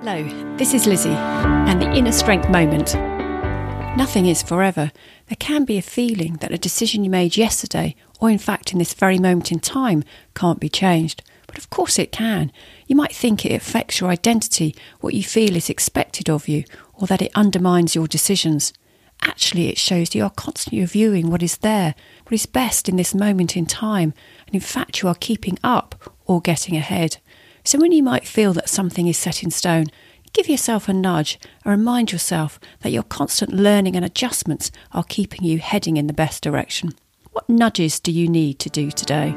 Hello, this is Lizzie and the Inner Strength Moment. Nothing is forever. There can be a feeling that a decision you made yesterday, or in fact in this very moment in time, can't be changed. But of course it can. You might think it affects your identity, what you feel is expected of you, or that it undermines your decisions. Actually, it shows you are constantly reviewing what is there, what is best in this moment in time, and in fact, you are keeping up or getting ahead. So when you might feel that something is set in stone, give yourself a nudge and remind yourself that your constant learning and adjustments are keeping you heading in the best direction. What nudges do you need to do today?